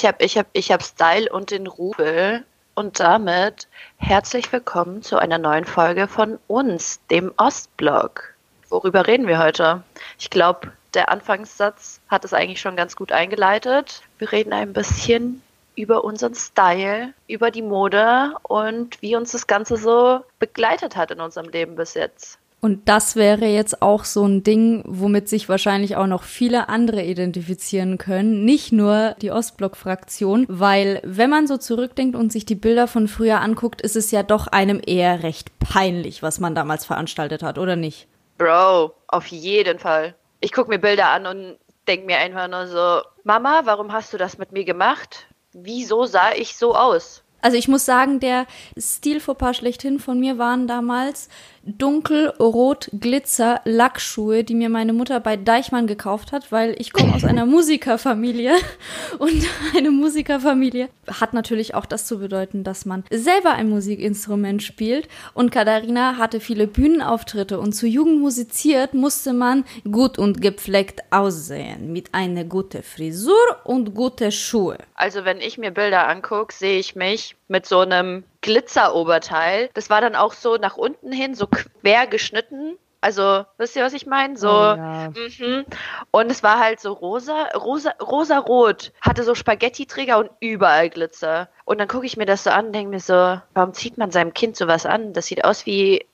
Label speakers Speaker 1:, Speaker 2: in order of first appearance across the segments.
Speaker 1: Ich habe ich hab, ich hab Style und den Rubel. Und damit herzlich willkommen zu einer neuen Folge von uns, dem Ostblog. Worüber reden wir heute? Ich glaube, der Anfangssatz hat es eigentlich schon ganz gut eingeleitet. Wir reden ein bisschen über unseren Style, über die Mode und wie uns das Ganze so begleitet hat in unserem Leben bis jetzt.
Speaker 2: Und das wäre jetzt auch so ein Ding, womit sich wahrscheinlich auch noch viele andere identifizieren können. Nicht nur die Ostblock-Fraktion, weil wenn man so zurückdenkt und sich die Bilder von früher anguckt, ist es ja doch einem eher recht peinlich, was man damals veranstaltet hat, oder nicht?
Speaker 1: Bro, auf jeden Fall. Ich gucke mir Bilder an und denke mir einfach nur so, Mama, warum hast du das mit mir gemacht? Wieso sah ich so aus?
Speaker 2: Also ich muss sagen, der Stilfauxpas schlechthin von mir waren damals dunkelrot Glitzer Lackschuhe, die mir meine Mutter bei Deichmann gekauft hat, weil ich komme aus einer Musikerfamilie. Und eine Musikerfamilie hat natürlich auch das zu bedeuten, dass man selber ein Musikinstrument spielt. Und Katharina hatte viele Bühnenauftritte. Und zu Jugend musiziert musste man gut und gepflegt aussehen. Mit einer guten Frisur und gute Schuhe.
Speaker 1: Also wenn ich mir Bilder angucke, sehe ich mich mit so einem Glitzeroberteil. Das war dann auch so nach unten hin, so quer geschnitten. Also, wisst ihr, was ich meine? So, oh, ja. mhm. und es war halt so rosa, rosa, rosa rot, hatte so Spaghetti-Träger und überall Glitzer. Und dann gucke ich mir das so an und denke mir so, warum zieht man seinem Kind sowas an? Das sieht aus wie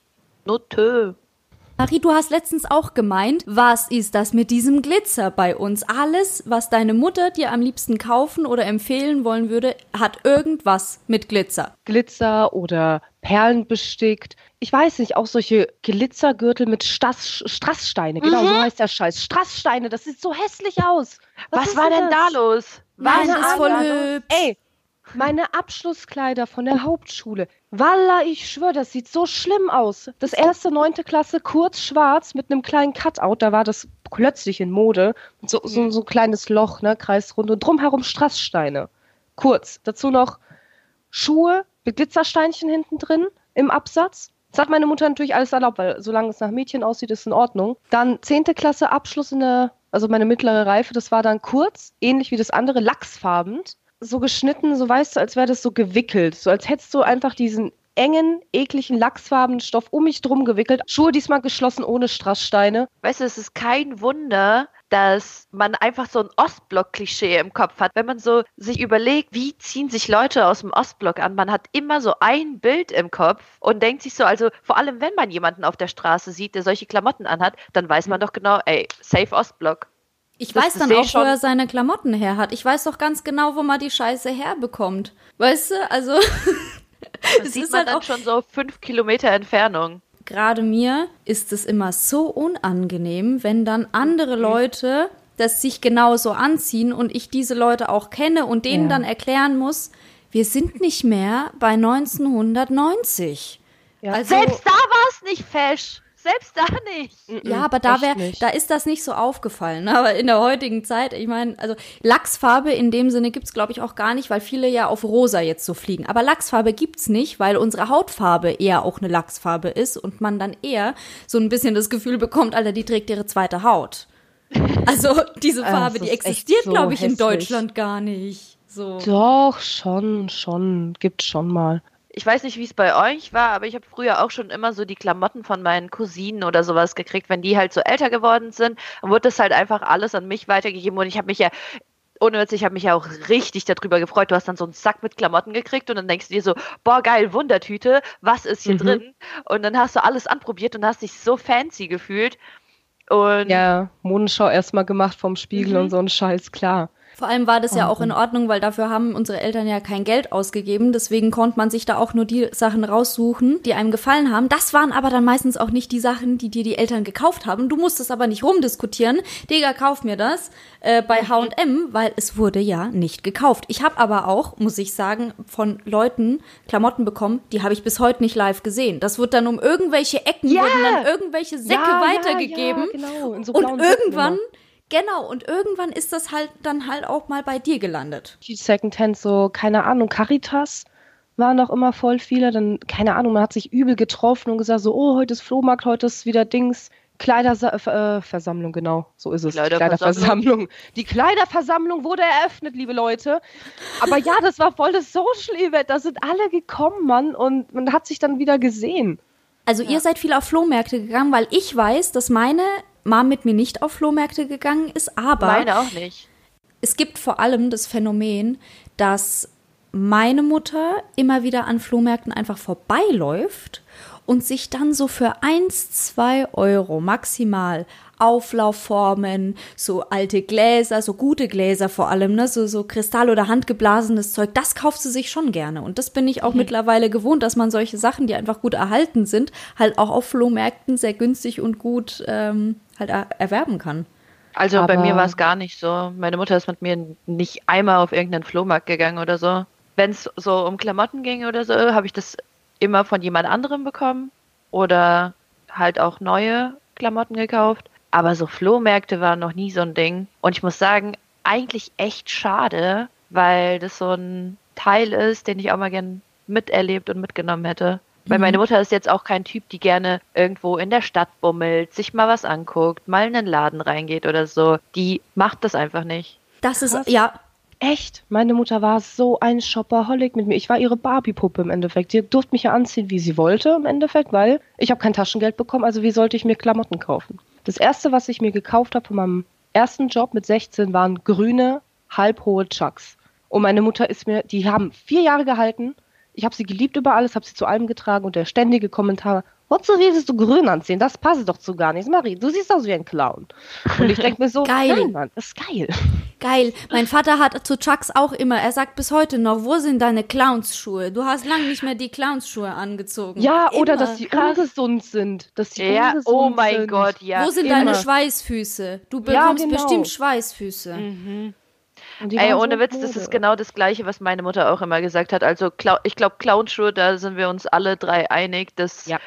Speaker 1: Notö.
Speaker 2: Marie, du hast letztens auch gemeint, was ist das mit diesem Glitzer bei uns? Alles, was deine Mutter dir am liebsten kaufen oder empfehlen wollen würde, hat irgendwas mit Glitzer.
Speaker 3: Glitzer oder Perlen bestickt. Ich weiß nicht, auch solche Glitzergürtel mit Strass, Strasssteine. Genau, mhm. so heißt der Scheiß. Strasssteine, das sieht so hässlich aus.
Speaker 1: Was, was war denn das? da los?
Speaker 2: Nein, das ist voll hübsch.
Speaker 3: Ey, meine Abschlusskleider von der Hauptschule. Walla, ich schwöre, das sieht so schlimm aus. Das erste neunte Klasse kurz schwarz mit einem kleinen Cutout, da war das plötzlich in Mode. So, so, so ein kleines Loch, ne, kreisrund und drumherum Strasssteine. Kurz. Dazu noch Schuhe mit Glitzersteinchen hinten drin im Absatz. Das hat meine Mutter natürlich alles erlaubt, weil solange es nach Mädchen aussieht, ist in Ordnung. Dann zehnte Klasse Abschluss in der, also meine mittlere Reife, das war dann kurz, ähnlich wie das andere, lachsfarbend so geschnitten, so weißt du, als wäre das so gewickelt. So als hättest du einfach diesen engen, ekligen, lachsfarbenen Stoff um mich drum gewickelt. Schuhe diesmal geschlossen ohne Strasssteine.
Speaker 1: Weißt du, es ist kein Wunder, dass man einfach so ein Ostblock-Klischee im Kopf hat. Wenn man so sich überlegt, wie ziehen sich Leute aus dem Ostblock an, man hat immer so ein Bild im Kopf und denkt sich so, also vor allem wenn man jemanden auf der Straße sieht, der solche Klamotten anhat, dann weiß man doch genau, ey, safe Ostblock.
Speaker 2: Ich das weiß dann auch, wo er seine Klamotten her hat. Ich weiß doch ganz genau, wo man die Scheiße herbekommt. Weißt du, also.
Speaker 1: Das sieht man halt dann schon so fünf Kilometer Entfernung.
Speaker 2: Gerade mir ist es immer so unangenehm, wenn dann andere mhm. Leute das sich genauso anziehen und ich diese Leute auch kenne und denen ja. dann erklären muss, wir sind nicht mehr bei 1990.
Speaker 1: Ja. Also, Selbst da war es nicht fesch selbst da nicht.
Speaker 2: Ja, aber da wäre, da ist das nicht so aufgefallen. Ne? Aber in der heutigen Zeit, ich meine, also Lachsfarbe in dem Sinne gibt's glaube ich auch gar nicht, weil viele ja auf rosa jetzt so fliegen. Aber Lachsfarbe gibt's nicht, weil unsere Hautfarbe eher auch eine Lachsfarbe ist und man dann eher so ein bisschen das Gefühl bekommt, Alter, die trägt ihre zweite Haut. Also diese Farbe, die existiert, so glaube ich, hässlich. in Deutschland gar nicht. So.
Speaker 3: Doch, schon, schon, gibt's schon mal
Speaker 1: ich weiß nicht, wie es bei euch war, aber ich habe früher auch schon immer so die Klamotten von meinen Cousinen oder sowas gekriegt, wenn die halt so älter geworden sind, dann wurde das halt einfach alles an mich weitergegeben und ich habe mich ja ohne Witz, ich habe mich ja auch richtig darüber gefreut. Du hast dann so einen Sack mit Klamotten gekriegt und dann denkst du dir so, boah, geil, Wundertüte, was ist hier mhm. drin? Und dann hast du alles anprobiert und hast dich so fancy gefühlt. Und
Speaker 3: ja, Modenschau erstmal gemacht vom Spiegel mhm. und so ein Scheiß, klar.
Speaker 2: Vor allem war das ja auch in Ordnung, weil dafür haben unsere Eltern ja kein Geld ausgegeben. Deswegen konnte man sich da auch nur die Sachen raussuchen, die einem gefallen haben. Das waren aber dann meistens auch nicht die Sachen, die dir die Eltern gekauft haben. Du musstest aber nicht rumdiskutieren. Digga, kauf mir das äh, bei H&M, weil es wurde ja nicht gekauft. Ich habe aber auch, muss ich sagen, von Leuten Klamotten bekommen, die habe ich bis heute nicht live gesehen. Das wird dann um irgendwelche Ecken, yeah. wurden dann irgendwelche Säcke ja, weitergegeben. Ja, ja, genau. So und irgendwann... Säcken, Genau, und irgendwann ist das halt dann halt auch mal bei dir gelandet.
Speaker 3: Die Secondhand, so, keine Ahnung, Caritas waren noch immer voll viele. Dann, keine Ahnung, man hat sich übel getroffen und gesagt, so, oh, heute ist Flohmarkt, heute ist wieder Dings. Kleiderversammlung, äh, genau, so ist es. Kleiderversammlung. Die Kleiderversammlung wurde eröffnet, liebe Leute. Aber ja, das war voll das Social-Event. Da sind alle gekommen, Mann, und man hat sich dann wieder gesehen.
Speaker 2: Also ja. ihr seid viel auf Flohmärkte gegangen, weil ich weiß, dass meine Mom mit mir nicht auf Flohmärkte gegangen ist, aber
Speaker 1: meine auch nicht.
Speaker 2: Es gibt vor allem das Phänomen, dass meine Mutter immer wieder an Flohmärkten einfach vorbeiläuft und sich dann so für eins, zwei Euro maximal Auflaufformen, so alte Gläser, so gute Gläser vor allem, ne, so, so Kristall- oder handgeblasenes Zeug, das kauft sie sich schon gerne. Und das bin ich auch mhm. mittlerweile gewohnt, dass man solche Sachen, die einfach gut erhalten sind, halt auch auf Flohmärkten sehr günstig und gut ähm, halt er erwerben kann.
Speaker 1: Also Aber bei mir war es gar nicht so. Meine Mutter ist mit mir nicht einmal auf irgendeinen Flohmarkt gegangen oder so. Wenn es so um Klamotten ging oder so, habe ich das immer von jemand anderem bekommen oder halt auch neue Klamotten gekauft. Aber so Flohmärkte waren noch nie so ein Ding. Und ich muss sagen, eigentlich echt schade, weil das so ein Teil ist, den ich auch mal gern miterlebt und mitgenommen hätte. Weil mhm. meine Mutter ist jetzt auch kein Typ, die gerne irgendwo in der Stadt bummelt, sich mal was anguckt, mal in einen Laden reingeht oder so. Die macht das einfach nicht.
Speaker 2: Das ist, ja,
Speaker 3: Echt? Meine Mutter war so ein Shopaholic mit mir. Ich war ihre Barbie-Puppe im Endeffekt. Sie durfte mich ja anziehen, wie sie wollte im Endeffekt, weil ich habe kein Taschengeld bekommen, also wie sollte ich mir Klamotten kaufen? Das erste, was ich mir gekauft habe von meinem ersten Job mit 16, waren grüne, halbhohe Chucks. Und meine Mutter ist mir, die haben vier Jahre gehalten. Ich habe sie geliebt über alles, habe sie zu allem getragen und der ständige Kommentar, Wozu willst du grün anziehen? Das passt doch zu gar nichts. Marie, du siehst aus wie ein Clown. Und ich denke mir so,
Speaker 2: geil.
Speaker 3: Nein, Mann, das ist geil.
Speaker 2: Geil. Mein Vater hat zu Chucks auch immer, er sagt bis heute noch, wo sind deine Clownsschuhe? Du hast lange nicht mehr die Clownsschuhe angezogen.
Speaker 3: Ja, immer. oder dass sie ungesund sind. Dass sie
Speaker 1: ja,
Speaker 3: ungesund
Speaker 1: oh mein
Speaker 3: sind.
Speaker 1: Gott, ja.
Speaker 2: Wo sind
Speaker 3: immer.
Speaker 2: deine Schweißfüße? Du bekommst
Speaker 3: ja, genau.
Speaker 2: bestimmt Schweißfüße.
Speaker 1: Mhm. Ey, ohne Witz, das ist genau das Gleiche, was meine Mutter auch immer gesagt hat. Also, ich glaube, Clownschuhe, da sind wir uns alle drei einig, dass
Speaker 3: ja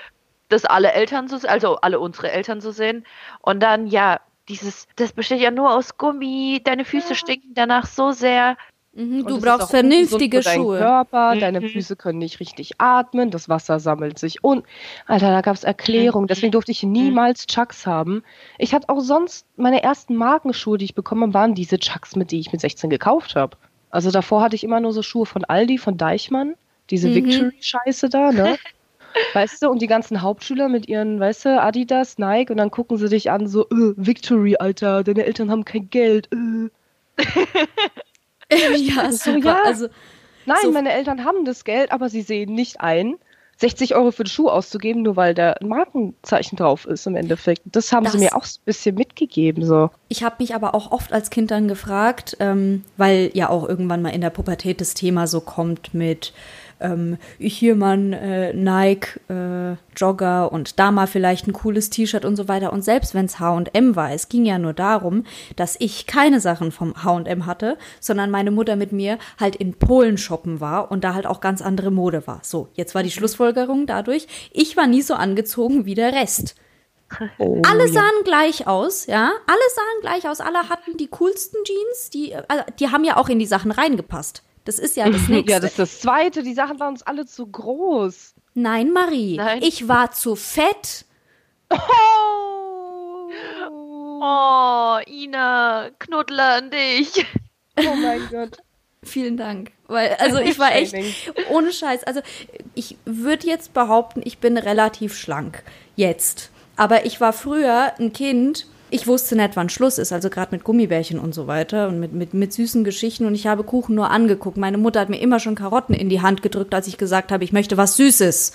Speaker 1: das alle Eltern so, also alle unsere Eltern so sehen. Und dann, ja, dieses, das besteht ja nur aus Gummi, deine Füße ja. stinken danach so sehr.
Speaker 2: Mhm, du brauchst vernünftige Schuhe.
Speaker 3: Körper, mhm. deine Füße können nicht richtig atmen, das Wasser sammelt sich und Alter, da gab es Erklärungen. Mhm. Deswegen durfte ich niemals Chucks haben. Ich hatte auch sonst meine ersten Markenschuhe, die ich bekommen habe, waren diese Chucks, mit die ich mit 16 gekauft habe. Also davor hatte ich immer nur so Schuhe von Aldi, von Deichmann, diese mhm. Victory-Scheiße da, ne? Weißt du, und die ganzen Hauptschüler mit ihren, weißt du, Adidas, Nike, und dann gucken sie dich an, so, äh, Victory, Alter, deine Eltern haben kein Geld. Äh.
Speaker 2: ja, super. Ja. Also,
Speaker 3: Nein,
Speaker 2: so
Speaker 3: meine Eltern haben das Geld, aber sie sehen nicht ein, 60 Euro für den Schuh auszugeben, nur weil da ein Markenzeichen drauf ist im Endeffekt. Das haben das, sie mir auch so ein bisschen mitgegeben. So.
Speaker 2: Ich habe mich aber auch oft als Kind dann gefragt, ähm, weil ja auch irgendwann mal in der Pubertät das Thema so kommt mit ähm, hier mal ein äh, Nike äh, Jogger und da mal vielleicht ein cooles T-Shirt und so weiter. Und selbst wenn es H&M war, es ging ja nur darum, dass ich keine Sachen vom H&M hatte, sondern meine Mutter mit mir halt in Polen shoppen war und da halt auch ganz andere Mode war. So, jetzt war die Schlussfolgerung dadurch, ich war nie so angezogen wie der Rest. Oh, alle sahen ja. gleich aus, ja. Alle sahen gleich aus. Alle hatten die coolsten Jeans. Die, also, die haben ja auch in die Sachen reingepasst. Das ist ja das nächste.
Speaker 3: ja, das ist das zweite. Die Sachen waren uns alle zu groß.
Speaker 2: Nein, Marie. Nein. Ich war zu fett.
Speaker 1: Oh. oh, Ina, Knuddler an dich.
Speaker 3: Oh mein Gott.
Speaker 2: Vielen Dank. Weil, also ich war echt ohne Scheiß. Also ich würde jetzt behaupten, ich bin relativ schlank. Jetzt. Aber ich war früher ein Kind, ich wusste nicht, wann Schluss ist, also gerade mit Gummibärchen und so weiter und mit, mit, mit süßen Geschichten und ich habe Kuchen nur angeguckt. Meine Mutter hat mir immer schon Karotten in die Hand gedrückt, als ich gesagt habe, ich möchte was Süßes.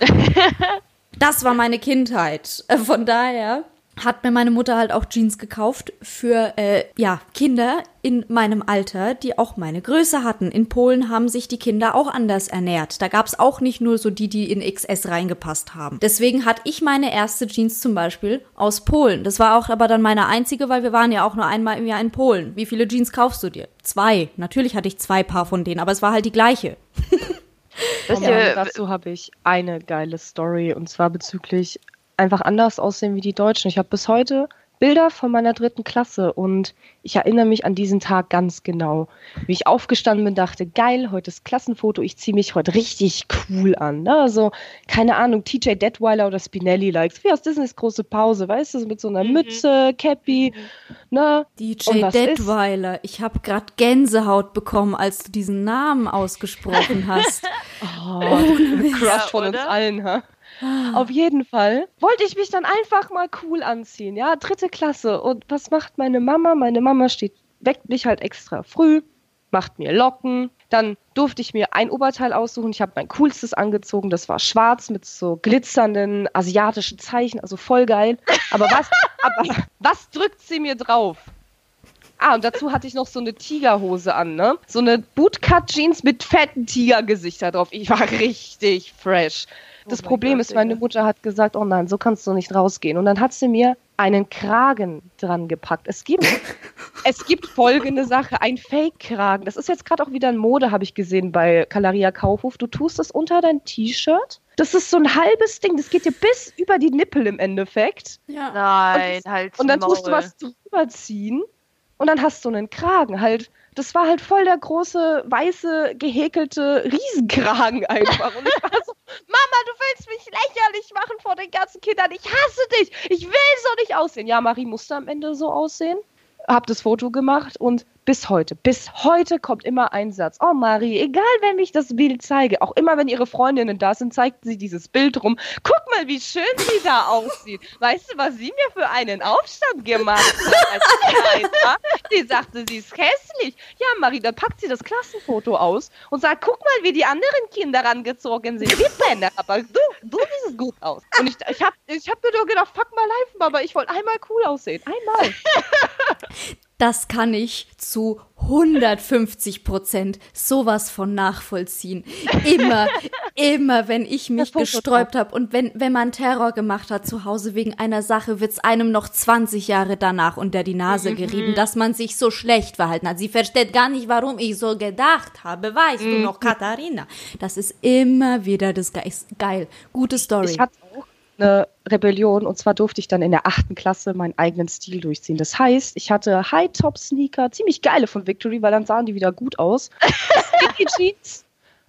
Speaker 2: das war meine Kindheit. Von daher hat mir meine Mutter halt auch Jeans gekauft für äh, ja Kinder in meinem Alter, die auch meine Größe hatten. In Polen haben sich die Kinder auch anders ernährt. Da gab's auch nicht nur so die, die in XS reingepasst haben. Deswegen hatte ich meine erste Jeans zum Beispiel aus Polen. Das war auch aber dann meine einzige, weil wir waren ja auch nur einmal im Jahr in Polen. Wie viele Jeans kaufst du dir? Zwei. Natürlich hatte ich zwei Paar von denen, aber es war halt die gleiche.
Speaker 3: ja, dazu habe ich eine geile Story und zwar bezüglich einfach anders aussehen wie die Deutschen. Ich habe bis heute Bilder von meiner dritten Klasse und ich erinnere mich an diesen Tag ganz genau. Wie ich aufgestanden bin, dachte, geil, heute ist Klassenfoto, ich ziehe mich heute richtig cool an. Ne? Also, keine Ahnung, TJ Detweiler oder Spinelli likes, wie aus Disneys große Pause, weißt du, mit so einer mhm. Mütze, Cappy,
Speaker 2: ne? DJ Detweiler, ich habe gerade Gänsehaut bekommen, als du diesen Namen ausgesprochen hast.
Speaker 3: oh, oh Crush von uns allen, ha? Auf jeden Fall wollte ich mich dann einfach mal cool anziehen, ja, dritte Klasse. Und was macht meine Mama? Meine Mama steht, weckt mich halt extra früh, macht mir Locken. Dann durfte ich mir ein Oberteil aussuchen. Ich habe mein coolstes angezogen. Das war schwarz mit so glitzernden asiatischen Zeichen, also voll geil. Aber was, aber was drückt sie mir drauf? Ah, und dazu hatte ich noch so eine Tigerhose an, ne? So eine Bootcut-Jeans mit fetten Tigergesichter drauf. Ich war richtig fresh. Oh das Problem Gott, ist, meine Mutter hat gesagt, oh nein, so kannst du nicht rausgehen. Und dann hat sie mir einen Kragen dran gepackt. Es gibt, es gibt folgende Sache, ein Fake-Kragen. Das ist jetzt gerade auch wieder in Mode, habe ich gesehen bei Kalaria Kaufhof. Du tust es unter dein T-Shirt. Das ist so ein halbes Ding, das geht dir bis über die Nippel im Endeffekt.
Speaker 1: Ja. Nein,
Speaker 3: und
Speaker 1: halt.
Speaker 3: Und dann tust du was drüber ziehen und dann hast du einen Kragen. Halt das war halt voll der große, weiße, gehäkelte Riesenkragen einfach. Und ich war so, Mama, du willst mich lächerlich machen vor den ganzen Kindern. Ich hasse dich. Ich will so nicht aussehen. Ja, Marie musste am Ende so aussehen. Hab das Foto gemacht und bis heute, bis heute kommt immer ein Satz. Oh Marie, egal wenn ich das Bild zeige, auch immer wenn ihre Freundinnen da sind, zeigt sie dieses Bild rum. Guck mal, wie schön sie da aussieht. Weißt du, was sie mir für einen Aufstand gemacht hat? sie sagte, sie ist hässlich. Ja, Marie, dann packt sie das Klassenfoto aus und sagt, guck mal, wie die anderen Kinder rangezogen sind. Wie Bänder, aber du, du siehst gut aus. Und ich, ich habe ich hab mir nur gedacht, fuck mal live, aber ich wollte einmal cool aussehen. Einmal.
Speaker 2: Das kann ich zu 150 Prozent sowas von nachvollziehen. Immer, immer, wenn ich mich gesträubt habe und wenn, wenn man Terror gemacht hat zu Hause wegen einer Sache, wird's einem noch 20 Jahre danach unter die Nase mhm. gerieben, dass man sich so schlecht verhalten hat. Sie versteht gar nicht, warum ich so gedacht habe. Weißt mhm. du noch, Katharina? Das ist immer wieder das Ge geil. Gute Story.
Speaker 3: Ich hatte auch eine Rebellion und zwar durfte ich dann in der achten Klasse meinen eigenen Stil durchziehen. Das heißt, ich hatte High-Top-Sneaker, ziemlich geile von Victory, weil dann sahen die wieder gut aus. Sticky Jeans,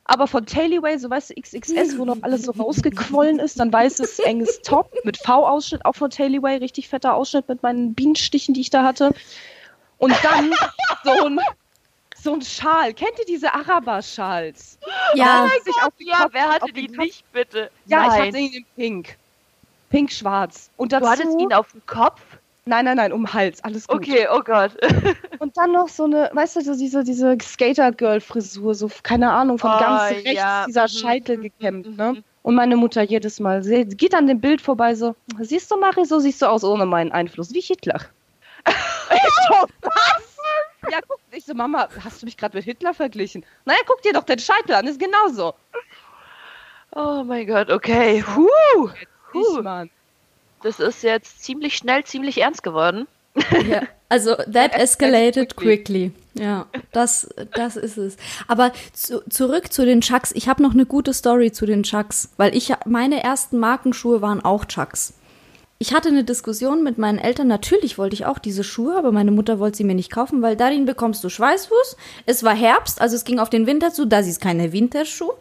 Speaker 3: aber von Tailyway, so weißt du, XXS, wo noch alles so rausgequollen ist, dann weißes, enges Top mit V-Ausschnitt, auch von Tailyway, richtig fetter Ausschnitt mit meinen Bienenstichen, die ich da hatte. Und dann so ein, so ein Schal. Kennt ihr diese Araber-Schals?
Speaker 1: Ja, oh ja wer hatte die nicht, bitte?
Speaker 3: Ja, Nein. ich hatte ihn in Pink. Pink-schwarz.
Speaker 1: Und dazu, du hattest ihn auf dem Kopf?
Speaker 3: Nein, nein, nein, um den Hals, alles gut.
Speaker 1: Okay, oh Gott.
Speaker 3: und dann noch so eine, weißt du, so diese, diese Skater-Girl-Frisur, so, keine Ahnung, von oh, ganz rechts ja. dieser mhm. Scheitel gekämmt, ne? Mhm. Und meine Mutter jedes Mal sie geht an dem Bild vorbei, so, siehst du, Mari, so siehst du aus ohne meinen Einfluss, wie Hitler. ich so, was? Ja, guck, ich so, Mama, hast du mich gerade mit Hitler verglichen? Naja, guck dir doch den Scheitel an, ist genauso.
Speaker 1: Oh mein Gott, okay. Huh.
Speaker 3: Puh, Mann.
Speaker 1: Das ist jetzt ziemlich schnell, ziemlich ernst geworden.
Speaker 2: Ja, also that escalated quickly. Ja, das, das ist es. Aber zu, zurück zu den Chucks. Ich habe noch eine gute Story zu den Chucks, weil ich meine ersten Markenschuhe waren auch Chucks. Ich hatte eine Diskussion mit meinen Eltern. Natürlich wollte ich auch diese Schuhe, aber meine Mutter wollte sie mir nicht kaufen, weil darin bekommst du Schweißfuß. Es war Herbst, also es ging auf den Winter zu. Das ist keine Winterschuh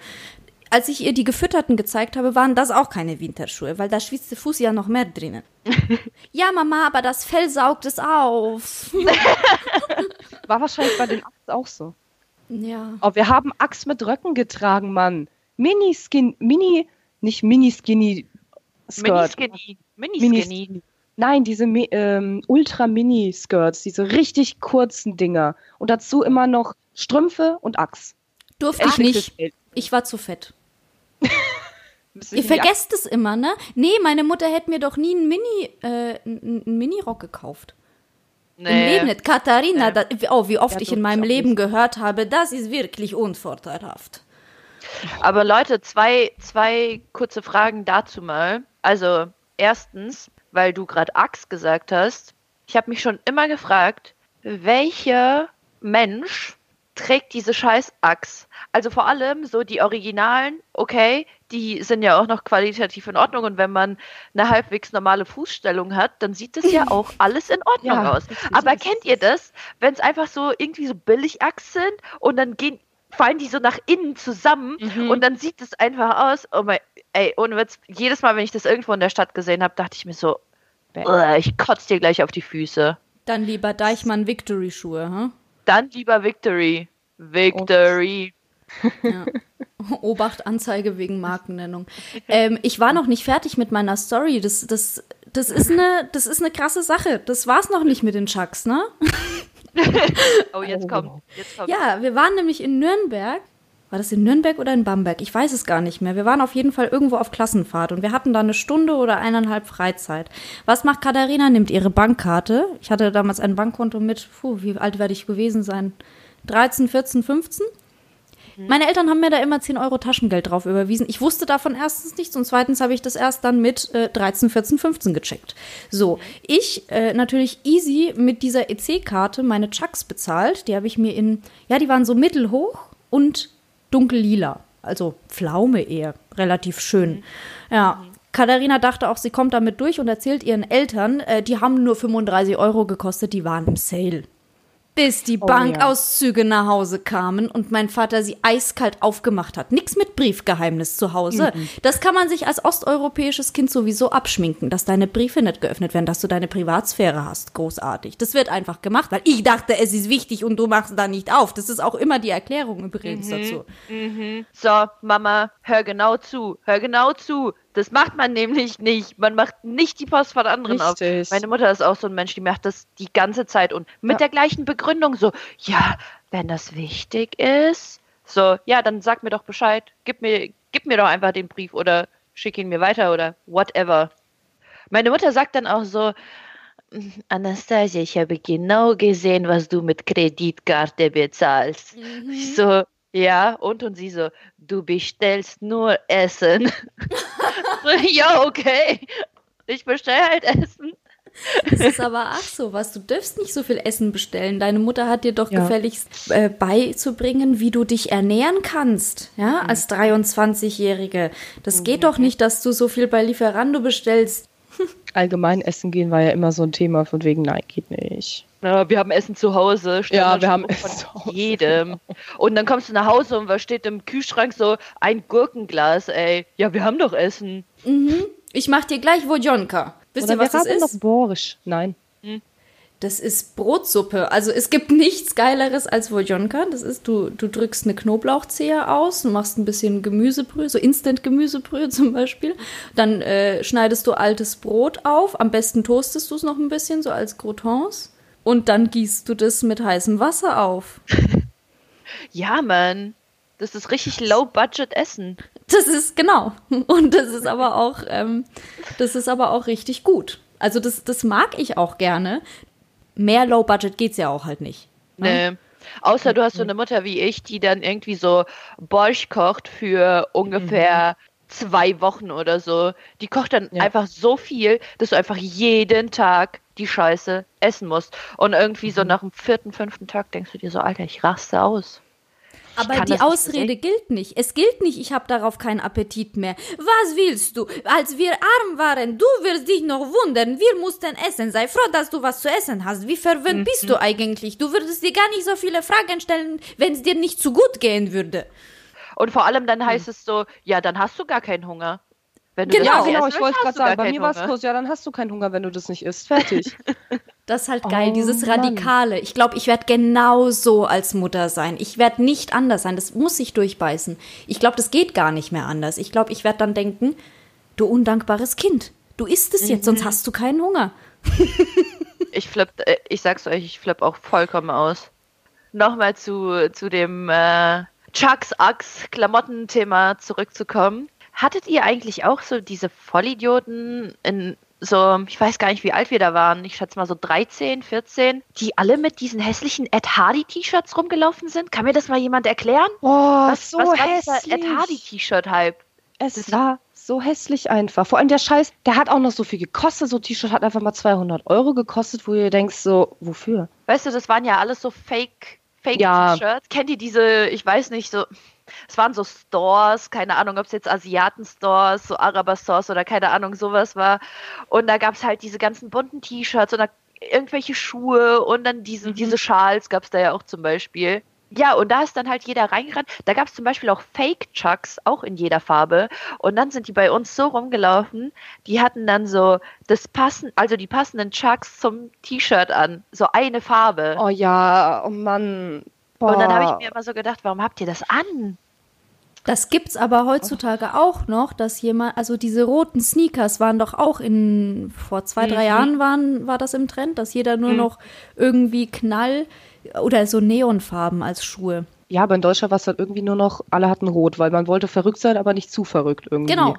Speaker 2: als ich ihr die gefütterten gezeigt habe, waren das auch keine Winterschuhe, weil da schwitzt der Fuß ja noch mehr drinnen. ja, Mama, aber das Fell saugt es auf.
Speaker 3: War wahrscheinlich bei den Axt auch so.
Speaker 2: Ja.
Speaker 3: Oh, wir haben Axt mit Röcken getragen, Mann. Mini-Skin, Mini, nicht Mini-Skinny
Speaker 1: Skirt. Mini-Skinny. Mini-Skinny. Mini
Speaker 3: Nein, diese ähm, Ultra-Mini-Skirts, diese richtig kurzen Dinger. Und dazu immer noch Strümpfe und Axt.
Speaker 2: Durfte ich nicht. Ich war zu fett. Ihr vergesst es immer, ne? Nee, meine Mutter hätte mir doch nie einen Mini, äh, einen Mini-Rock gekauft. Nee. Im Leben nicht. Katharina, nee. da, oh, wie oft ja, ich in meinem Leben nicht. gehört habe, das ist wirklich unvorteilhaft.
Speaker 1: Aber Leute, zwei, zwei kurze Fragen dazu mal. Also, erstens, weil du gerade Axt gesagt hast, ich habe mich schon immer gefragt, welcher Mensch trägt diese scheiß Axt. Also vor allem so die Originalen, okay, die sind ja auch noch qualitativ in Ordnung und wenn man eine halbwegs normale Fußstellung hat, dann sieht das ja auch alles in Ordnung ja, aus. Aber kennt ihr das, wenn es einfach so irgendwie so billig Axt sind und dann gehen fallen die so nach innen zusammen mhm. und dann sieht es einfach aus. Oh mein, ey, ohne Witz, jedes Mal, wenn ich das irgendwo in der Stadt gesehen habe, dachte ich mir so, ich kotze dir gleich auf die Füße.
Speaker 2: Dann lieber Deichmann Victory Schuhe, hm?
Speaker 1: Dann lieber Victory. Victory.
Speaker 2: Ja. Obacht, Anzeige wegen Markennennung. Ähm, ich war noch nicht fertig mit meiner Story. Das, das, das, ist eine, das ist eine krasse Sache. Das war's noch nicht mit den Chucks, ne?
Speaker 1: oh, jetzt kommt, jetzt kommt.
Speaker 2: Ja, wir waren nämlich in Nürnberg. War das in Nürnberg oder in Bamberg? Ich weiß es gar nicht mehr. Wir waren auf jeden Fall irgendwo auf Klassenfahrt und wir hatten da eine Stunde oder eineinhalb Freizeit. Was macht Katharina? Nimmt ihre Bankkarte. Ich hatte damals ein Bankkonto mit, puh, wie alt werde ich gewesen sein? 13, 14, 15? Mhm. Meine Eltern haben mir da immer 10 Euro Taschengeld drauf überwiesen. Ich wusste davon erstens nichts und zweitens habe ich das erst dann mit äh, 13, 14, 15 gecheckt. So, ich äh, natürlich easy mit dieser EC-Karte meine Chucks bezahlt. Die habe ich mir in, ja, die waren so mittelhoch und dunkellila. Also Pflaume eher, relativ schön. Mhm. Ja, Katharina dachte auch, sie kommt damit durch und erzählt ihren Eltern, äh, die haben nur 35 Euro gekostet, die waren im Sale bis die oh, Bankauszüge ja. nach Hause kamen und mein Vater sie eiskalt aufgemacht hat. Nix mit Briefgeheimnis zu Hause. Mhm. Das kann man sich als osteuropäisches Kind sowieso abschminken, dass deine Briefe nicht geöffnet werden, dass du deine Privatsphäre hast. Großartig. Das wird einfach gemacht, weil ich dachte, es ist wichtig und du machst da nicht auf. Das ist auch immer die Erklärung übrigens mhm. dazu.
Speaker 1: Mhm. So, Mama, hör genau zu. Hör genau zu. Das macht man nämlich nicht. Man macht nicht die Post von anderen Richtig. auf. Meine Mutter ist auch so ein Mensch, die macht das die ganze Zeit und mit ja. der gleichen Begründung so, ja, wenn das wichtig ist, so, ja, dann sag mir doch Bescheid. Gib mir, gib mir doch einfach den Brief oder schick ihn mir weiter oder whatever. Meine Mutter sagt dann auch so, Anastasia, ich habe genau gesehen, was du mit Kreditkarte bezahlst. Mhm. So, ja, und und sie so, du bestellst nur Essen. ja, okay. Ich bestelle halt Essen.
Speaker 2: Das ist aber auch so was. Du dürfst nicht so viel Essen bestellen. Deine Mutter hat dir doch ja. gefälligst äh, beizubringen, wie du dich ernähren kannst, ja, mhm. als 23-Jährige. Das mhm. geht doch nicht, dass du so viel bei Lieferando bestellst.
Speaker 3: Allgemein essen gehen war ja immer so ein Thema von wegen, nein, geht nicht.
Speaker 1: Ja, wir haben Essen zu Hause.
Speaker 3: Ja, wir haben Essen zu
Speaker 1: Hause. Jedem. Und dann kommst du nach Hause und was steht im Kühlschrank so ein Gurkenglas, ey. Ja, wir haben doch Essen.
Speaker 2: Mhm. Ich mach dir gleich Wodjonka. Wisst ihr, was das ist? noch
Speaker 3: Borisch. Nein. Hm.
Speaker 2: Das ist Brotsuppe. Also es gibt nichts Geileres als Wodjonka. Das ist, du, du drückst eine Knoblauchzehe aus, machst ein bisschen Gemüsebrühe, so Instant-Gemüsebrühe zum Beispiel. Dann äh, schneidest du altes Brot auf. Am besten toastest du es noch ein bisschen, so als Croutons. Und dann gießt du das mit heißem Wasser auf.
Speaker 1: ja, Mann. Das ist richtig Low-Budget-Essen.
Speaker 2: Das ist genau. Und das ist aber auch, ähm, das ist aber auch richtig gut. Also das, das mag ich auch gerne. Mehr Low-Budget geht's ja auch halt nicht.
Speaker 1: Ne? Nee. Außer du hast so eine Mutter wie ich, die dann irgendwie so Borsch kocht für ungefähr mhm. Zwei Wochen oder so. Die kocht dann ja. einfach so viel, dass du einfach jeden Tag die Scheiße essen musst. Und irgendwie so mhm. nach dem vierten, fünften Tag denkst du dir so, Alter, ich raste aus.
Speaker 2: Aber die Ausrede nicht gilt nicht. Es gilt nicht, ich habe darauf keinen Appetit mehr. Was willst du? Als wir arm waren, du wirst dich noch wundern. Wir mussten essen. Sei froh, dass du was zu essen hast. Wie verwöhnt mhm. bist du eigentlich? Du würdest dir gar nicht so viele Fragen stellen, wenn es dir nicht zu gut gehen würde.
Speaker 1: Und vor allem dann heißt mhm. es so, ja, dann hast du gar keinen Hunger.
Speaker 3: Wenn du genau, genau, ich wollte gerade sagen, bei mir war es kurz, ja, dann hast du keinen Hunger, wenn du das nicht isst. Fertig.
Speaker 2: das ist halt geil, oh, dieses Radikale. Ich glaube, ich werde genau so als Mutter sein. Ich werde nicht anders sein. Das muss sich durchbeißen. Ich glaube, das geht gar nicht mehr anders. Ich glaube, ich werde dann denken, du undankbares Kind, du isst es jetzt, mhm. sonst hast du keinen Hunger.
Speaker 1: ich flipp, äh, ich sag's euch, ich flipp auch vollkommen aus. Nochmal zu, zu dem äh, Chucks Axe Klamottenthema zurückzukommen Hattet ihr eigentlich auch so diese Vollidioten in so, ich weiß gar nicht, wie alt wir da waren, ich schätze mal so 13, 14, die alle mit diesen hässlichen Ed Hardy T-Shirts rumgelaufen sind? Kann mir das mal jemand erklären?
Speaker 3: Oh, was, so was war hässlich.
Speaker 1: Ed Hardy T-Shirt-Hype?
Speaker 3: Es das war so hässlich einfach. Vor allem der Scheiß, der hat auch noch so viel gekostet. So ein T-Shirt hat einfach mal 200 Euro gekostet, wo ihr denkst so, wofür?
Speaker 1: Weißt du, das waren ja alles so Fake Fake-T-Shirts. Ja. Kennt ihr diese, ich weiß nicht, so, es waren so Stores, keine Ahnung, ob es jetzt Asiaten-Stores, so Araber-Stores oder keine Ahnung, sowas war. Und da gab es halt diese ganzen bunten T-Shirts und irgendwelche Schuhe und dann diese, mhm. diese Schals gab es da ja auch zum Beispiel. Ja, und da ist dann halt jeder reingerannt. Da gab es zum Beispiel auch Fake-Chucks, auch in jeder Farbe. Und dann sind die bei uns so rumgelaufen, die hatten dann so das passen, also die passenden Chucks zum T-Shirt an. So eine Farbe.
Speaker 3: Oh ja, oh Mann.
Speaker 1: Boah. Und dann habe ich mir immer so gedacht, warum habt ihr das an?
Speaker 2: Das gibt's aber heutzutage auch noch, dass jemand, also diese roten Sneakers waren doch auch in, vor zwei, drei mhm. Jahren waren, war das im Trend, dass jeder nur mhm. noch irgendwie Knall oder so Neonfarben als Schuhe.
Speaker 3: Ja, aber in Deutschland war es dann irgendwie nur noch, alle hatten rot, weil man wollte verrückt sein, aber nicht zu verrückt irgendwie.
Speaker 2: Genau.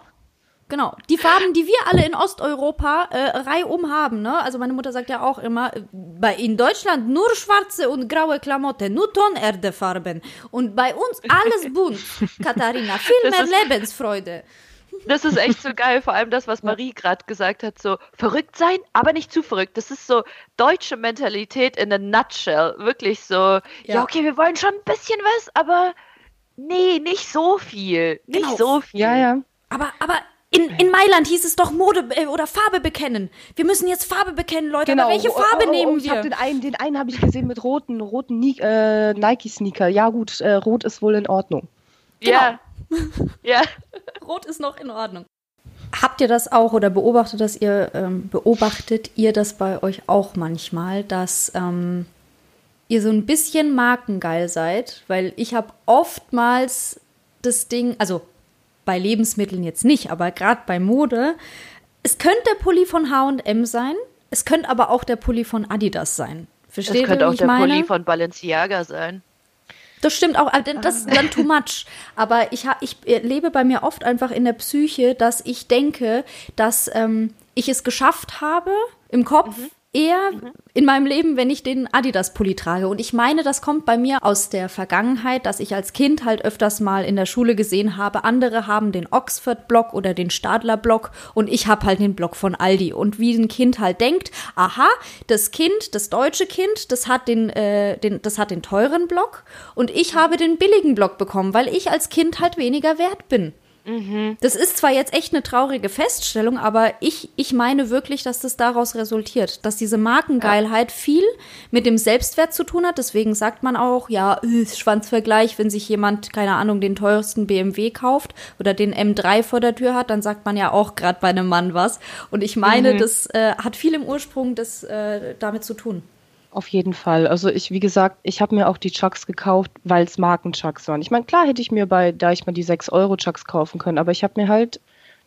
Speaker 2: Genau. Die Farben, die wir alle in Osteuropa äh, reihum haben, ne? Also meine Mutter sagt ja auch immer, äh, bei in Deutschland nur schwarze und graue Klamotten, nur Tonerdefarben. Und bei uns alles bunt, Katharina. Viel das mehr Lebensfreude.
Speaker 1: Das ist echt so geil, vor allem das, was Marie gerade gesagt hat, so verrückt sein, aber nicht zu verrückt. Das ist so deutsche Mentalität in a nutshell. Wirklich so, ja, ja okay, wir wollen schon ein bisschen was, aber nee, nicht so viel. Nicht genau. so viel.
Speaker 3: Ja, ja.
Speaker 2: Aber, aber in, in Mailand hieß es doch Mode äh, oder Farbe bekennen. Wir müssen jetzt Farbe bekennen, Leute. Genau. Aber welche Farbe oh, oh, oh, nehmen wir? Ich
Speaker 3: hab den einen, den einen habe ich gesehen mit roten, roten äh, Nike-Sneaker. Ja gut, äh, rot ist wohl in Ordnung.
Speaker 1: Genau. Ja. ja.
Speaker 2: Rot ist noch in Ordnung. Habt ihr das auch oder beobachtet das ihr ähm, beobachtet ihr das bei euch auch manchmal, dass ähm, ihr so ein bisschen markengeil seid? Weil ich habe oftmals das Ding, also bei Lebensmitteln jetzt nicht, aber gerade bei Mode, es könnte der Pulli von H&M sein, es könnte aber auch der Pulli von Adidas sein. Versteht
Speaker 1: es könnte auch der
Speaker 2: meine?
Speaker 1: Pulli von Balenciaga sein.
Speaker 2: Das stimmt auch, das ist dann too much. Aber ich, ich lebe bei mir oft einfach in der Psyche, dass ich denke, dass ähm, ich es geschafft habe, im Kopf mhm eher mhm. in meinem Leben, wenn ich den Adidas-Pulli trage. Und ich meine, das kommt bei mir aus der Vergangenheit, dass ich als Kind halt öfters mal in der Schule gesehen habe, andere haben den Oxford-Block oder den Stadler-Block und ich habe halt den Block von Aldi. Und wie ein Kind halt denkt, aha, das Kind, das deutsche Kind, das hat den, äh, den, das hat den teuren Block und ich habe den billigen Block bekommen, weil ich als Kind halt weniger wert bin. Mhm. Das ist zwar jetzt echt eine traurige Feststellung, aber ich, ich meine wirklich, dass das daraus resultiert, dass diese Markengeilheit ja. viel mit dem Selbstwert zu tun hat. Deswegen sagt man auch, ja, äh, Schwanzvergleich, wenn sich jemand, keine Ahnung, den teuersten BMW kauft oder den M3 vor der Tür hat, dann sagt man ja auch gerade bei einem Mann was. Und ich meine, mhm. das äh, hat viel im Ursprung das, äh, damit zu tun.
Speaker 3: Auf jeden Fall. Also ich, wie gesagt, ich habe mir auch die Chucks gekauft, weil es Marken-Chucks waren. Ich meine, klar hätte ich mir bei, da ich mal die 6-Euro-Chucks kaufen können, aber ich habe mir halt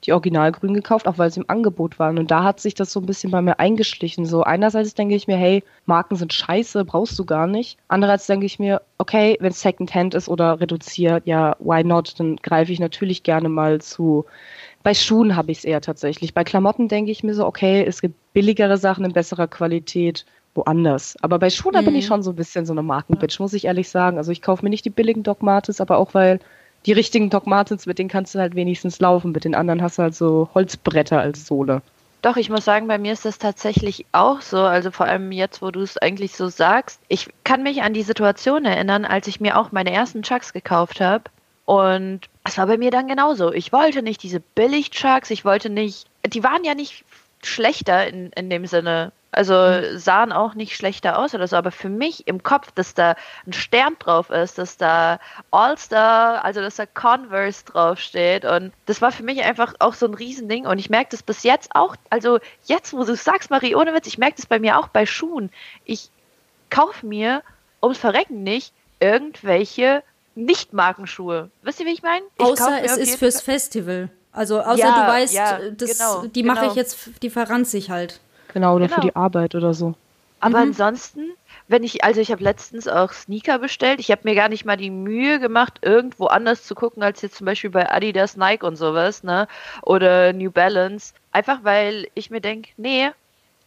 Speaker 3: die Originalgrün gekauft, auch weil sie im Angebot waren. Und da hat sich das so ein bisschen bei mir eingeschlichen. So einerseits denke ich mir, hey, Marken sind scheiße, brauchst du gar nicht. Andererseits denke ich mir, okay, wenn es Secondhand ist oder reduziert, ja, why not? Dann greife ich natürlich gerne mal zu. Bei Schuhen habe ich es eher tatsächlich. Bei Klamotten denke ich mir so, okay, es gibt billigere Sachen in besserer Qualität woanders. Aber bei Schuhen mhm. bin ich mhm. schon so ein bisschen so eine Markenbitch, muss ich ehrlich sagen. Also ich kaufe mir nicht die billigen Doc Martens, aber auch weil die richtigen Doc Martens, mit denen kannst du halt wenigstens laufen. Mit den anderen hast du halt so Holzbretter als Sohle.
Speaker 1: Doch, ich muss sagen, bei mir ist das tatsächlich auch so. Also vor allem jetzt, wo du es eigentlich so sagst. Ich kann mich an die Situation erinnern, als ich mir auch meine ersten Chucks gekauft habe. Und es war bei mir dann genauso. Ich wollte nicht diese Billig-Chucks, ich wollte nicht. Die waren ja nicht schlechter in, in dem Sinne. Also mhm. sahen auch nicht schlechter aus oder so, aber für mich im Kopf, dass da ein Stern drauf ist, dass da All-Star, also dass da Converse draufsteht und das war für mich einfach auch so ein Riesending und ich merke das bis jetzt auch, also jetzt, wo du sagst, Marie, ohne Witz, ich merke das bei mir auch bei Schuhen. Ich kaufe mir ums Verrecken nicht irgendwelche Nicht-Markenschuhe. Wisst ihr, wie ich meine?
Speaker 2: Außer es ist fürs Festival. Also außer ja, du weißt, ja, das, genau, die mache genau. ich jetzt, die verrannt sich halt.
Speaker 3: Genau, oder genau. für die Arbeit oder so.
Speaker 1: Aber mhm. ansonsten, wenn ich, also ich habe letztens auch Sneaker bestellt. Ich habe mir gar nicht mal die Mühe gemacht, irgendwo anders zu gucken, als jetzt zum Beispiel bei Adidas, Nike und sowas, ne? Oder New Balance. Einfach weil ich mir denke, nee,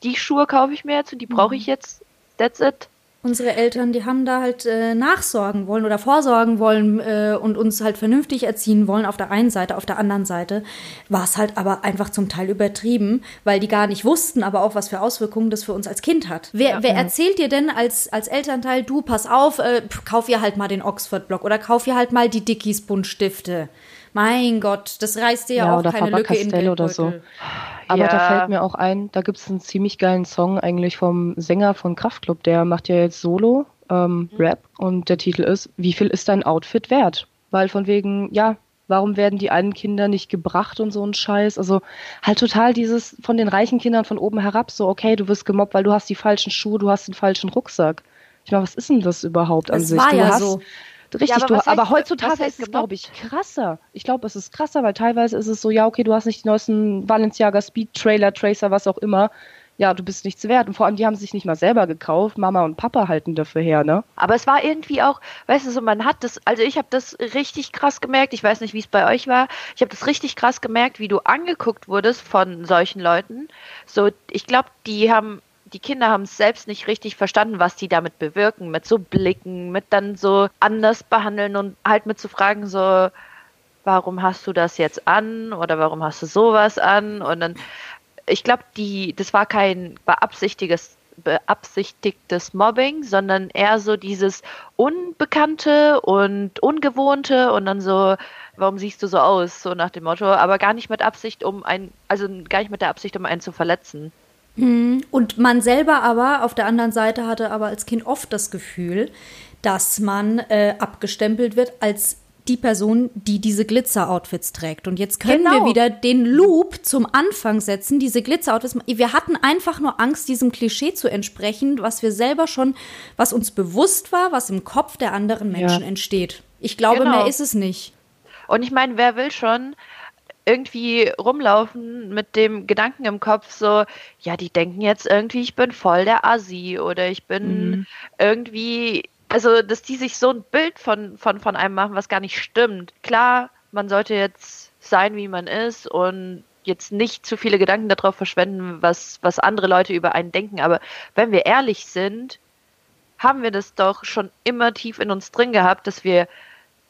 Speaker 1: die Schuhe kaufe ich mir jetzt und die brauche ich mhm. jetzt. That's it.
Speaker 2: Unsere Eltern, die haben da halt äh, nachsorgen wollen oder vorsorgen wollen äh, und uns halt vernünftig erziehen wollen auf der einen Seite, auf der anderen Seite war es halt aber einfach zum Teil übertrieben, weil die gar nicht wussten, aber auch was für Auswirkungen das für uns als Kind hat. Wer, ja, wer erzählt dir denn als, als Elternteil, du, pass auf, äh, kauf ihr halt mal den Oxford-Block oder kauf ihr halt mal die Dickies-Buntstifte. Mein Gott, das reißt dir ja, ja auch keine Faber Lücke Castell in oder so.
Speaker 3: Aber ja. da fällt mir auch ein, da gibt es einen ziemlich geilen Song eigentlich vom Sänger von Kraftklub. Der macht ja jetzt Solo ähm, mhm. Rap und der Titel ist Wie viel ist dein Outfit wert? Weil von wegen, ja, warum werden die einen Kinder nicht gebracht und so ein Scheiß? Also halt total dieses von den reichen Kindern von oben herab, so, okay, du wirst gemobbt, weil du hast die falschen Schuhe, du hast den falschen Rucksack. Ich meine, was ist denn das überhaupt an
Speaker 2: das
Speaker 3: sich?
Speaker 2: War
Speaker 3: du
Speaker 2: ja
Speaker 3: hast,
Speaker 2: so.
Speaker 3: Richtig, ja, aber, du, aber heutzutage ist es, glaube ich, krasser. Ich glaube, es ist krasser, weil teilweise ist es so, ja, okay, du hast nicht die neuesten Balenciaga Speed Trailer, Tracer, was auch immer. Ja, du bist nichts wert. Und vor allem, die haben sich nicht mal selber gekauft. Mama und Papa halten dafür her, ne?
Speaker 1: Aber es war irgendwie auch, weißt du, so man hat das, also ich habe das richtig krass gemerkt. Ich weiß nicht, wie es bei euch war. Ich habe das richtig krass gemerkt, wie du angeguckt wurdest von solchen Leuten. So, ich glaube, die haben die Kinder haben es selbst nicht richtig verstanden, was die damit bewirken, mit so Blicken, mit dann so anders behandeln und halt mit zu fragen, so, warum hast du das jetzt an oder warum hast du sowas an? Und dann, ich glaube, die, das war kein beabsichtigtes beabsichtigtes Mobbing, sondern eher so dieses Unbekannte und Ungewohnte und dann so, warum siehst du so aus, so nach dem Motto, aber gar nicht mit Absicht, um ein, also gar nicht mit der Absicht, um einen zu verletzen.
Speaker 2: Mhm. Und man selber aber auf der anderen Seite hatte aber als Kind oft das Gefühl, dass man äh, abgestempelt wird als die Person, die diese Glitzer-Outfits trägt. Und jetzt können genau. wir wieder den Loop zum Anfang setzen, diese Glitzer-Outfits. Wir hatten einfach nur Angst, diesem Klischee zu entsprechen, was wir selber schon, was uns bewusst war, was im Kopf der anderen Menschen ja. entsteht. Ich glaube, genau. mehr ist es nicht.
Speaker 1: Und ich meine, wer will schon irgendwie rumlaufen mit dem Gedanken im Kopf so, ja, die denken jetzt irgendwie, ich bin voll der Assi oder ich bin mhm. irgendwie, also dass die sich so ein Bild von, von, von einem machen, was gar nicht stimmt. Klar, man sollte jetzt sein, wie man ist und jetzt nicht zu viele Gedanken darauf verschwenden, was, was andere Leute über einen denken. Aber wenn wir ehrlich sind, haben wir das doch schon immer tief in uns drin gehabt, dass wir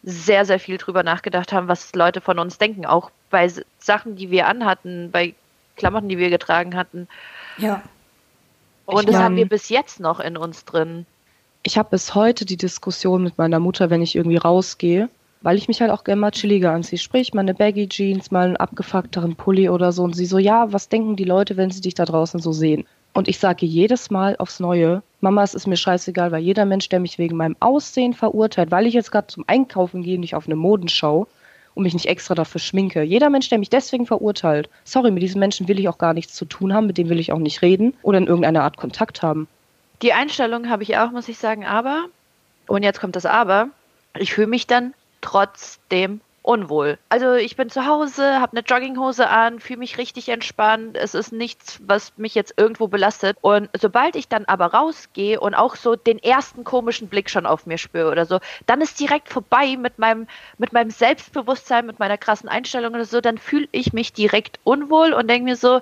Speaker 1: sehr, sehr viel drüber nachgedacht haben, was Leute von uns denken, auch bei Sachen, die wir anhatten, bei Klamotten, die wir getragen hatten.
Speaker 2: Ja.
Speaker 1: Und ich das mein, haben wir bis jetzt noch in uns drin.
Speaker 3: Ich habe bis heute die Diskussion mit meiner Mutter, wenn ich irgendwie rausgehe, weil ich mich halt auch gerne mal chilliger anziehe. Sprich, mal eine Baggy Jeans, mal einen abgefuckteren Pulli oder so. Und sie so, ja, was denken die Leute, wenn sie dich da draußen so sehen? Und ich sage jedes Mal aufs Neue, Mama, es ist mir scheißegal, weil jeder Mensch, der mich wegen meinem Aussehen verurteilt, weil ich jetzt gerade zum Einkaufen gehe, nicht auf eine Modenschau und mich nicht extra dafür schminke. Jeder Mensch, der mich deswegen verurteilt, sorry, mit diesen Menschen will ich auch gar nichts zu tun haben, mit dem will ich auch nicht reden oder in irgendeiner Art Kontakt haben.
Speaker 1: Die Einstellung habe ich auch, muss ich sagen, aber, und jetzt kommt das Aber, ich fühle mich dann trotzdem unwohl. Also ich bin zu Hause, habe eine Jogginghose an, fühle mich richtig entspannt. Es ist nichts, was mich jetzt irgendwo belastet. Und sobald ich dann aber rausgehe und auch so den ersten komischen Blick schon auf mir spüre oder so, dann ist direkt vorbei mit meinem, mit meinem Selbstbewusstsein, mit meiner krassen Einstellung oder so, dann fühle ich mich direkt unwohl und denke mir so,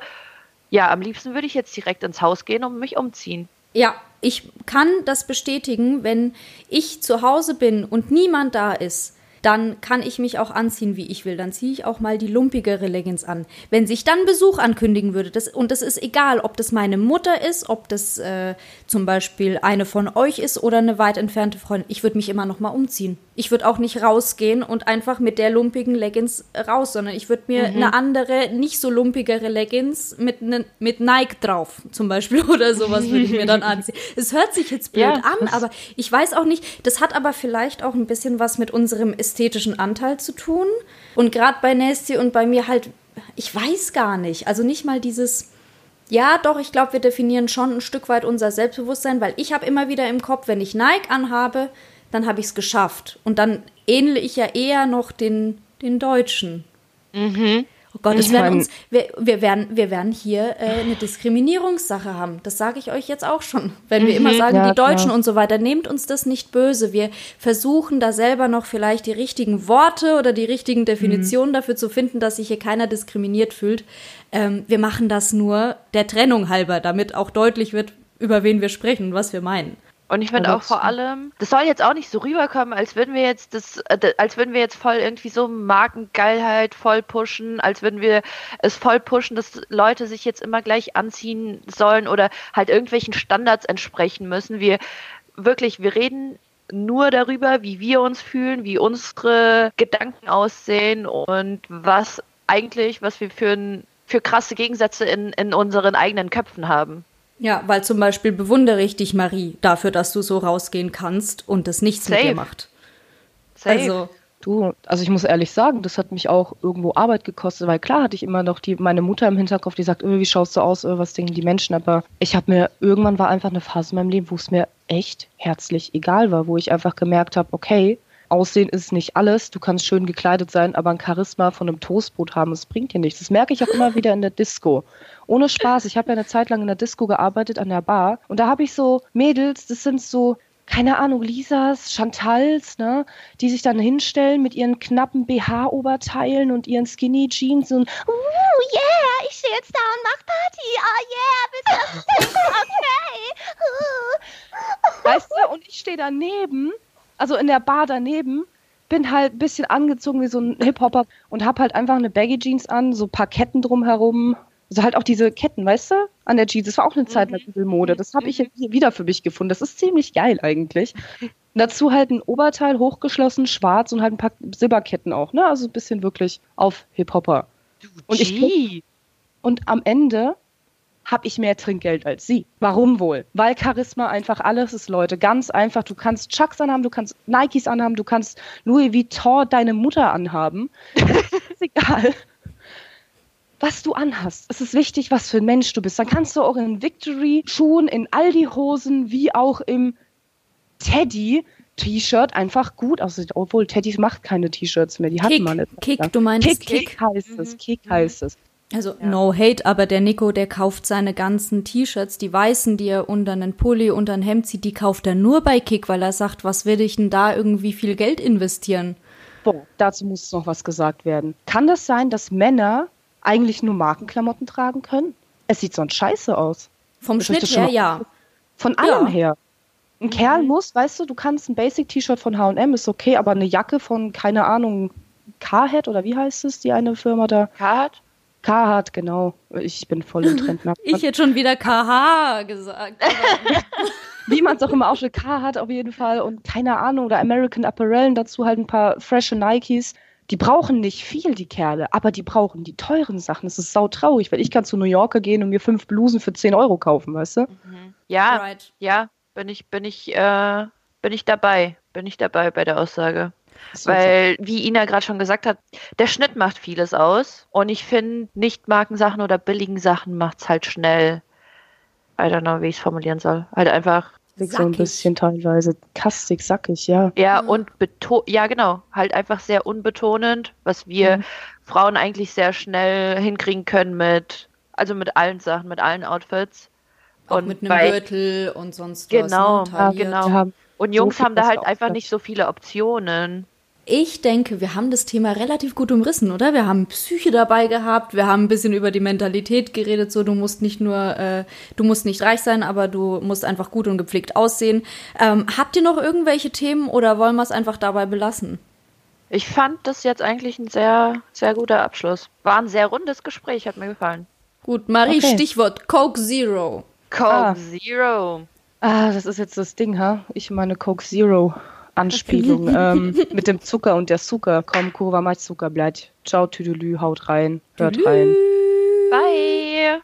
Speaker 1: ja, am liebsten würde ich jetzt direkt ins Haus gehen und mich umziehen.
Speaker 2: Ja, ich kann das bestätigen, wenn ich zu Hause bin und niemand da ist dann kann ich mich auch anziehen, wie ich will. Dann ziehe ich auch mal die lumpigere Leggings an. Wenn sich dann Besuch ankündigen würde, das, und das ist egal, ob das meine Mutter ist, ob das äh, zum Beispiel eine von euch ist oder eine weit entfernte Freundin, ich würde mich immer noch mal umziehen. Ich würde auch nicht rausgehen und einfach mit der lumpigen Leggings raus, sondern ich würde mir mhm. eine andere, nicht so lumpigere Leggings mit, ne, mit Nike drauf zum Beispiel oder sowas würde ich mir dann anziehen. Es hört sich jetzt blöd ja, an, aber ich weiß auch nicht, das hat aber vielleicht auch ein bisschen was mit unserem ästhetischen Anteil zu tun. Und gerade bei Nasty und bei mir halt, ich weiß gar nicht. Also nicht mal dieses, ja, doch, ich glaube, wir definieren schon ein Stück weit unser Selbstbewusstsein, weil ich habe immer wieder im Kopf, wenn ich Nike anhabe, dann habe ich es geschafft. Und dann ähnle ich ja eher noch den, den Deutschen. Mhm. Oh Gott, es werden uns, wir, wir, werden, wir werden hier äh, eine Diskriminierungssache haben. Das sage ich euch jetzt auch schon. Wenn wir mhm, immer sagen, ja, die Deutschen klar. und so weiter, nehmt uns das nicht böse. Wir versuchen da selber noch vielleicht die richtigen Worte oder die richtigen Definitionen mhm. dafür zu finden, dass sich hier keiner diskriminiert fühlt. Ähm, wir machen das nur der Trennung halber, damit auch deutlich wird, über wen wir sprechen und was wir meinen.
Speaker 1: Und ich finde auch vor allem, das soll jetzt auch nicht so rüberkommen, als würden wir jetzt das, äh, als würden wir jetzt voll irgendwie so Markengeilheit voll pushen, als würden wir es voll pushen, dass Leute sich jetzt immer gleich anziehen sollen oder halt irgendwelchen Standards entsprechen müssen. Wir wirklich, wir reden nur darüber, wie wir uns fühlen, wie unsere Gedanken aussehen und was eigentlich, was wir für, für krasse Gegensätze in, in unseren eigenen Köpfen haben.
Speaker 2: Ja, weil zum Beispiel bewundere ich dich, Marie, dafür, dass du so rausgehen kannst und es nichts Safe. mit dir macht.
Speaker 3: Safe. Also, Du, also ich muss ehrlich sagen, das hat mich auch irgendwo Arbeit gekostet, weil klar hatte ich immer noch die, meine Mutter im Hinterkopf, die sagt, öh, wie schaust du aus, öh, was denken die Menschen, aber ich habe mir, irgendwann war einfach eine Phase in meinem Leben, wo es mir echt herzlich egal war, wo ich einfach gemerkt habe, okay, Aussehen ist nicht alles. Du kannst schön gekleidet sein, aber ein Charisma von einem Toastbrot haben, das bringt dir nichts. Das merke ich auch immer wieder in der Disco. Ohne Spaß. Ich habe ja eine Zeit lang in der Disco gearbeitet, an der Bar. Und da habe ich so Mädels, das sind so, keine Ahnung, Lisas, Chantals, ne, die sich dann hinstellen mit ihren knappen BH-Oberteilen und ihren Skinny Jeans und, uh, yeah, ich stehe jetzt da und mach Party. Oh yeah, bitte, okay. Uh. Weißt du, und ich stehe daneben also in der Bar daneben, bin halt ein bisschen angezogen wie so ein Hip-Hopper und hab halt einfach eine Baggy Jeans an, so ein paar Ketten drumherum. Also halt auch diese Ketten, weißt du, an der Jeans. Das war auch eine Zeit lang mhm. Mode. Das habe ich mhm. jetzt wieder für mich gefunden. Das ist ziemlich geil eigentlich. Und dazu halt ein Oberteil hochgeschlossen, schwarz und halt ein paar Silberketten auch, ne? Also ein bisschen wirklich auf Hip-Hopper. Und ich und am Ende habe ich mehr Trinkgeld als sie. Warum wohl? Weil Charisma einfach alles ist, Leute. Ganz einfach. Du kannst Chucks anhaben, du kannst Nikes anhaben, du kannst Louis Vuitton deine Mutter anhaben. ist egal. Was du anhast. Es ist wichtig, was für ein Mensch du bist. Dann kannst du auch in Victory-Schuhen, in Aldi-Hosen, wie auch im Teddy T-Shirt einfach gut aussieht. Obwohl Teddy macht keine T-Shirts mehr. Die hatten man nicht.
Speaker 2: Kick, du meinst
Speaker 3: Kick? Kick, Kick heißt es. Kick mhm. heißt es.
Speaker 2: Also ja. no hate, aber der Nico, der kauft seine ganzen T-Shirts, die weißen, die er unter einen Pulli, unter ein Hemd zieht, die kauft er nur bei Kick, weil er sagt, was will ich denn da irgendwie viel Geld investieren?
Speaker 3: Boah, dazu muss noch was gesagt werden. Kann das sein, dass Männer eigentlich nur Markenklamotten tragen können? Es sieht sonst scheiße aus.
Speaker 2: Vom das Schnitt her, ja.
Speaker 3: Von allem ja. her. Ein mhm. Kerl muss, weißt du, du kannst ein Basic-T-Shirt von H&M, ist okay, aber eine Jacke von, keine Ahnung, Carhead oder wie heißt es, die eine Firma da?
Speaker 1: Carhead?
Speaker 3: Carhartt, genau. Ich bin voll im Trend.
Speaker 2: ich hätte schon wieder KH gesagt.
Speaker 3: Wie man es auch immer auch schon Carhartt auf jeden Fall und keine Ahnung, oder American Apparel dazu halt ein paar frische Nikes. Die brauchen nicht viel, die Kerle, aber die brauchen die teuren Sachen. Das ist sautraurig, weil ich kann zu New Yorker gehen und mir fünf Blusen für 10 Euro kaufen, weißt du? Mhm.
Speaker 1: Ja, right. ja, bin ich, bin ich, äh, bin ich dabei. Bin ich dabei bei der Aussage. Weil, wie Ina gerade schon gesagt hat, der Schnitt macht vieles aus. Und ich finde, nicht Markensachen oder billigen Sachen macht es halt schnell. I don't know, wie ich es formulieren soll. Halt einfach.
Speaker 3: Sackig. So ein bisschen teilweise kastig, sackig, ja.
Speaker 1: Ja, mhm. und beto ja, genau. Halt einfach sehr unbetonend, was wir mhm. Frauen eigentlich sehr schnell hinkriegen können mit, also mit allen Sachen, mit allen Outfits.
Speaker 2: Auch und mit einem bei, Gürtel und sonst
Speaker 1: genau, was. Ne? Genau, ja, genau. Und Jungs so haben da halt einfach nicht so viele Optionen
Speaker 2: ich denke, wir haben das Thema relativ gut umrissen, oder? Wir haben Psyche dabei gehabt, wir haben ein bisschen über die Mentalität geredet, so du musst nicht nur, äh, du musst nicht reich sein, aber du musst einfach gut und gepflegt aussehen. Ähm, habt ihr noch irgendwelche Themen oder wollen wir es einfach dabei belassen?
Speaker 1: Ich fand das jetzt eigentlich ein sehr, sehr guter Abschluss. War ein sehr rundes Gespräch, hat mir gefallen.
Speaker 2: Gut, Marie, okay. Stichwort Coke Zero.
Speaker 1: Coke ah. Zero.
Speaker 3: Ah, das ist jetzt das Ding, ha? Ich meine Coke Zero. Anspielung ähm, mit dem Zucker und der Zucker. Komm, Kurva, mach Zucker, bleibt. Ciao, Tüdelü, haut rein, hört rein.
Speaker 1: Bye.